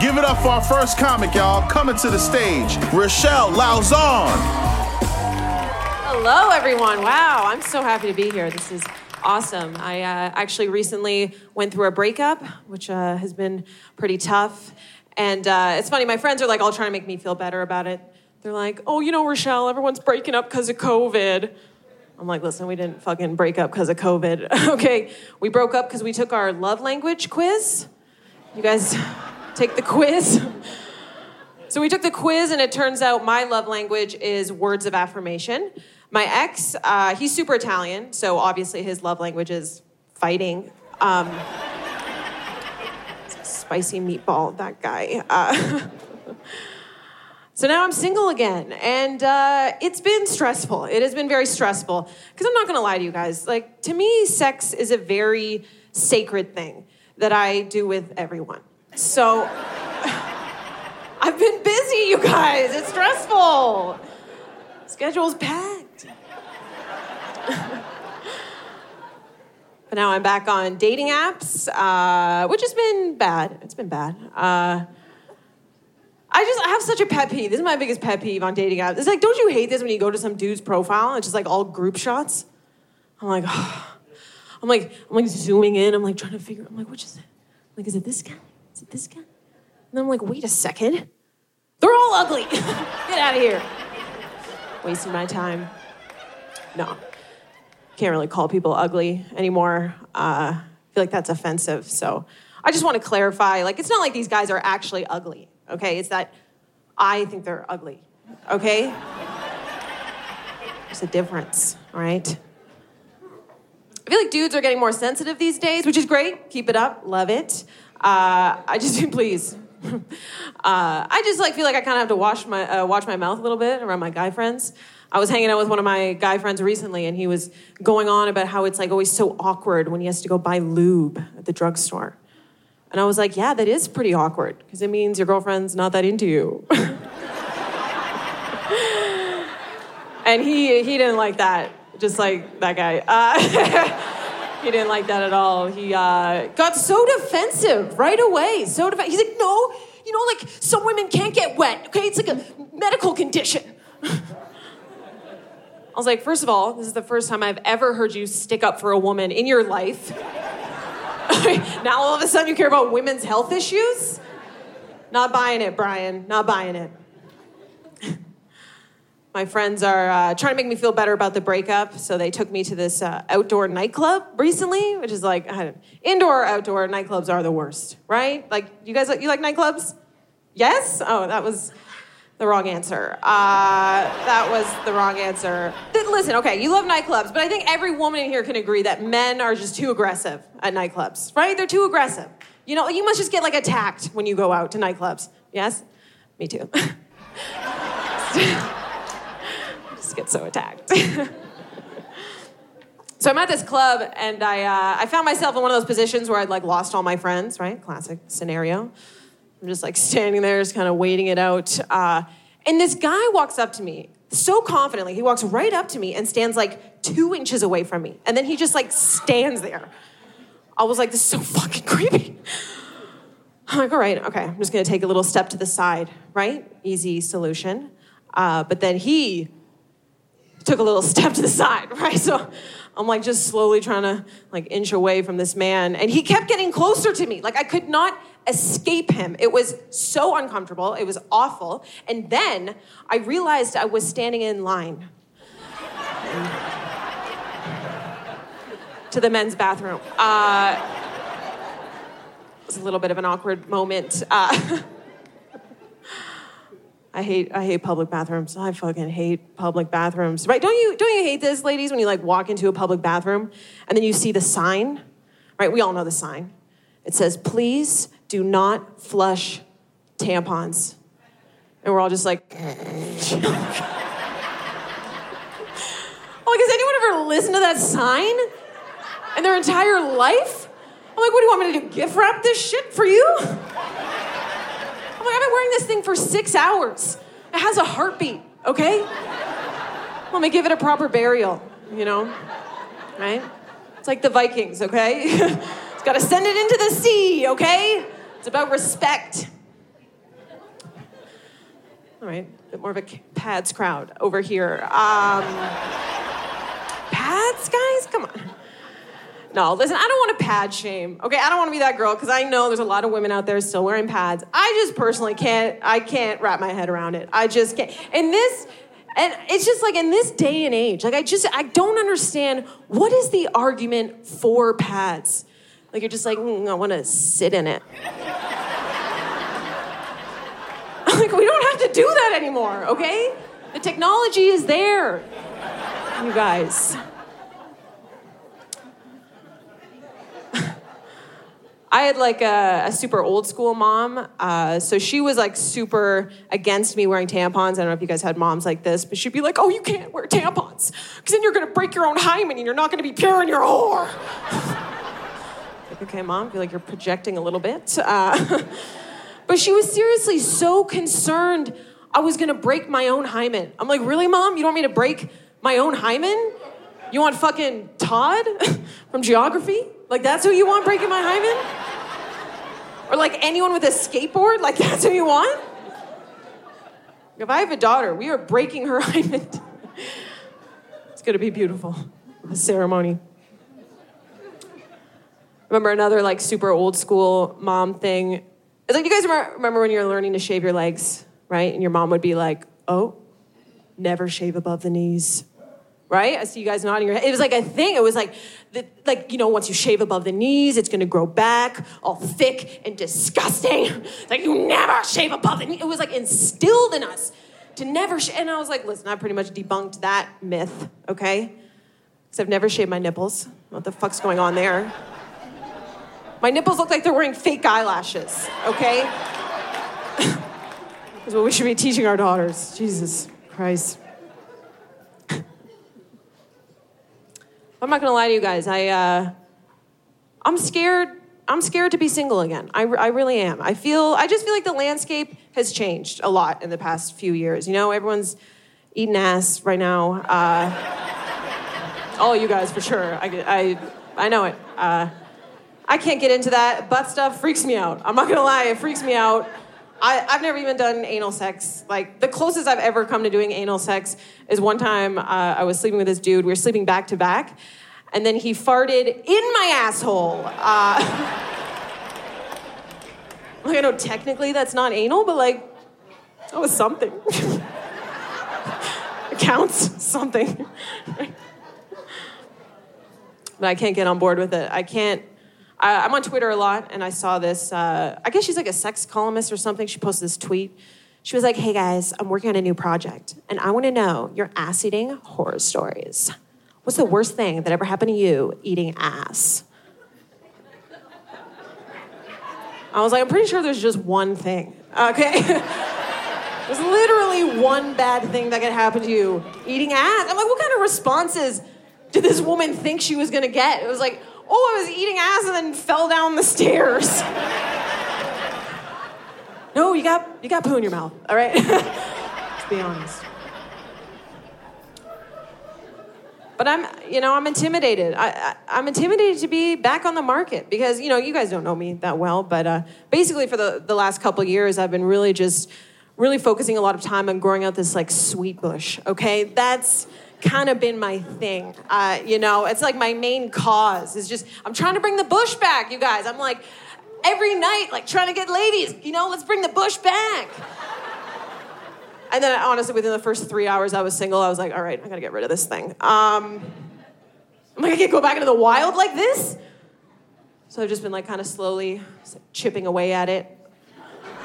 Give it up for our first comic, y'all. Coming to the stage, Rachelle Lauzon. Hello, everyone. Wow, I'm so happy to be here. This is awesome. I uh, actually recently went through a breakup, which uh, has been pretty tough. And uh, it's funny, my friends are like all trying to make me feel better about it. They're like, oh, you know, Rachelle, everyone's breaking up because of COVID. I'm like, listen, we didn't fucking break up because of COVID. okay, we broke up because we took our love language quiz. You guys take the quiz? so we took the quiz, and it turns out my love language is words of affirmation. My ex, uh, he's super Italian, so obviously his love language is fighting. Um, spicy meatball, that guy. Uh, so now I'm single again, and uh, it's been stressful. It has been very stressful. Because I'm not gonna lie to you guys, like, to me, sex is a very sacred thing that I do with everyone. So I've been busy, you guys. It's stressful. Schedule's packed. but now I'm back on dating apps, uh, which has been bad. It's been bad. Uh, I just I have such a pet peeve. This is my biggest pet peeve on dating apps. It's like, don't you hate this when you go to some dude's profile and it's just like all group shots? I'm like, oh. I'm like, I'm like zooming in. I'm like trying to figure. I'm like, which is it? I'm like, is it this guy? Is it this guy? And then I'm like, wait a second. They're all ugly. Get out of here. Wasting my time. No, can't really call people ugly anymore. Uh, I feel like that's offensive. So I just want to clarify. Like, it's not like these guys are actually ugly. Okay, it's that I think they're ugly. Okay. There's a difference, all right? I feel like dudes are getting more sensitive these days, which is great. Keep it up. Love it. Uh, I just, please. uh, I just like feel like I kind of have to wash my uh, watch my mouth a little bit around my guy friends. I was hanging out with one of my guy friends recently, and he was going on about how it's like always so awkward when he has to go buy lube at the drugstore. And I was like, yeah, that is pretty awkward because it means your girlfriend's not that into you. and he he didn't like that just like that guy. Uh, he didn't like that at all. He uh, got so defensive right away. So defensive. He's like, no, you know, like some women can't get wet. Okay, it's like a medical condition. I was like, first of all, this is the first time I've ever heard you stick up for a woman in your life. now all of a sudden you care about women's health issues? Not buying it, Brian. Not buying it. My friends are uh, trying to make me feel better about the breakup, so they took me to this uh, outdoor nightclub recently, which is like indoor, outdoor nightclubs are the worst, right? Like you guys, you like nightclubs? Yes? Oh, that was the wrong answer. Uh, that was the wrong answer. Listen, okay, you love nightclubs, but I think every woman in here can agree that men are just too aggressive at nightclubs, right? They're too aggressive. You know, you must just get like attacked when you go out to nightclubs. Yes? Me too. get so attacked. so I'm at this club and I, uh, I found myself in one of those positions where I'd like lost all my friends, right? Classic scenario. I'm just like standing there, just kind of waiting it out. Uh, and this guy walks up to me so confidently. He walks right up to me and stands like two inches away from me. And then he just like stands there. I was like, this is so fucking creepy. I'm like, all right, okay, I'm just gonna take a little step to the side, right? Easy solution. Uh, but then he took a little step to the side, right? So I'm like just slowly trying to like inch away from this man. And he kept getting closer to me. Like I could not escape him. It was so uncomfortable. It was awful. And then I realized I was standing in line to the men's bathroom. Uh, it was a little bit of an awkward moment. Uh, I hate I hate public bathrooms. I fucking hate public bathrooms. Right? Don't you don't you hate this, ladies, when you like walk into a public bathroom and then you see the sign? Right? We all know the sign. It says, please do not flush tampons. And we're all just like, like, has anyone ever listened to that sign in their entire life? I'm like, what do you want me to do? Gift wrap this shit for you? Been wearing this thing for six hours. It has a heartbeat, okay? Let me give it a proper burial, you know? Right? It's like the Vikings, okay? it's gotta send it into the sea, okay? It's about respect. All right, a bit more of a pads crowd over here. Um, pads, guys? Come on. No, listen, I don't want to pad shame. Okay, I don't want to be that girl because I know there's a lot of women out there still wearing pads. I just personally can't. I can't wrap my head around it. I just can't. And this, and it's just like in this day and age, like I just I don't understand what is the argument for pads. Like you're just like mm, I want to sit in it. like we don't have to do that anymore. Okay, the technology is there. You guys. I had like a, a, super old school mom. Uh, so she was like super against me wearing tampons. I don't know if you guys had moms like this, but she'd be like, oh, you can't wear tampons because then you're going to break your own hymen and you're not going to be pure and you're a whore. like, okay, mom, I feel like you're projecting a little bit. Uh, but she was seriously so concerned I was going to break my own hymen. I'm like, really, mom? You don't want me to break my own hymen? You want fucking Todd from geography? Like, that's who you want breaking my hymen? Or like anyone with a skateboard? Like, that's who you want? If I have a daughter, we are breaking her hymen. it's gonna be beautiful. The ceremony. Remember another like super old school mom thing? It's like you guys remember when you were learning to shave your legs, right? And your mom would be like, "Oh, never shave above the knees." Right? I see you guys nodding your head. It was like a thing. It was like, the, like you know, once you shave above the knees, it's gonna grow back, all thick and disgusting. like you never shave above the knee. It was like instilled in us to never. Sh- and I was like, listen, I pretty much debunked that myth. Okay, because I've never shaved my nipples. What the fuck's going on there? My nipples look like they're wearing fake eyelashes. Okay. That's what we should be teaching our daughters. Jesus Christ. I'm not gonna lie to you guys. I, uh, I'm scared. I'm scared to be single again. I, I really am. I feel. I just feel like the landscape has changed a lot in the past few years. You know, everyone's eating ass right now. Uh, all you guys for sure. I, I, I know it. Uh, I can't get into that. Butt stuff freaks me out. I'm not gonna lie. It freaks me out. I, have never even done anal sex. Like the closest I've ever come to doing anal sex is one time uh, I was sleeping with this dude. We were sleeping back to back, and then he farted in my asshole. Uh, like I know technically that's not anal, but like that was something. it counts something. but I can't get on board with it. I can't. I, am on Twitter a lot, and I saw this. Uh, I guess she's like a sex columnist or something. She posted this tweet. She was like, "Hey guys, I'm working on a new project, and I want to know your ass-eating horror stories. What's the worst thing that ever happened to you eating ass?" I was like, "I'm pretty sure there's just one thing. Okay." There's literally one bad thing that could happen to you eating ass. I'm like, what kind of responses did this woman think she was gonna get? It was like, oh, I was eating ass and then fell down the stairs. no, you got you got poo in your mouth. All right, let's be honest. But I'm, you know, I'm intimidated. I, I, am intimidated to be back on the market because, you know, you guys don't know me that well, but uh, basically for the, the last couple years, I've been really just, really focusing a lot of time on growing out this like sweet bush. Okay, that's kind of been my thing. Uh, you know, it's like my main cause is just I'm trying to bring the bush back, you guys. I'm like every night, like trying to get ladies. You know, let's bring the bush back. And then honestly, within the first three hours I was single, I was like, all right, I gotta get rid of this thing. Um, I'm like, I can't go back into the wild like this. So I've just been like kind of slowly chipping away at it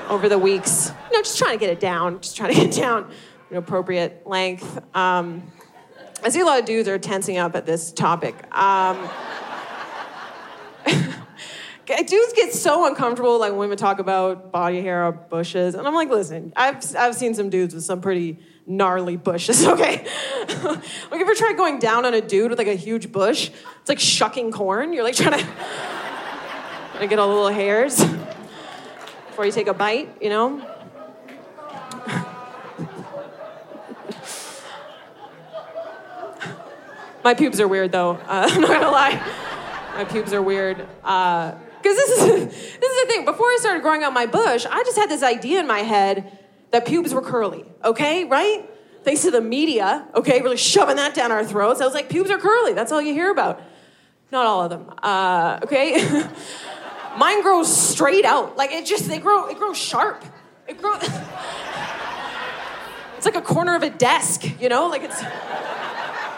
over the weeks. You know, just trying to get it down, just trying to get down an appropriate length. Um, I see a lot of dudes are tensing up at this topic. Um, dudes get so uncomfortable like when women talk about body hair or bushes, and I'm like, listen, I've I've seen some dudes with some pretty gnarly bushes. Okay, like if you tried going down on a dude with like a huge bush, it's like shucking corn. You're like trying to, trying to get all the little hairs before you take a bite, you know. My pubes are weird though. Uh, I'm not gonna lie. My pubes are weird. Because uh, this is this is the thing. Before I started growing out my bush, I just had this idea in my head that pubes were curly, okay, right? Thanks to the media, okay, really shoving that down our throats. I was like, pubes are curly. That's all you hear about. Not all of them, uh, okay? Mine grows straight out. Like it just, they grow, it grows sharp. It grows. it's like a corner of a desk, you know? Like it's,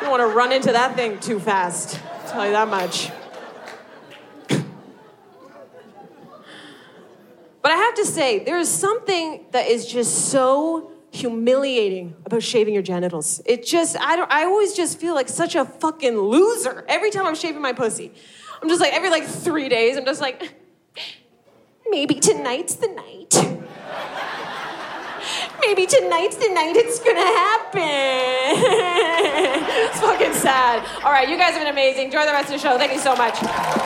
you don't want to run into that thing too fast. I'll tell you that much. But I have to say, there is something that is just so humiliating about shaving your genitals. It just, I don't, I always just feel like such a fucking loser every time I'm shaving my pussy. I'm just like, every like three days, I'm just like, maybe tonight's the night. maybe tonight's the night it's gonna happen. it's fucking sad. All right, you guys have been amazing. Enjoy the rest of the show. Thank you so much.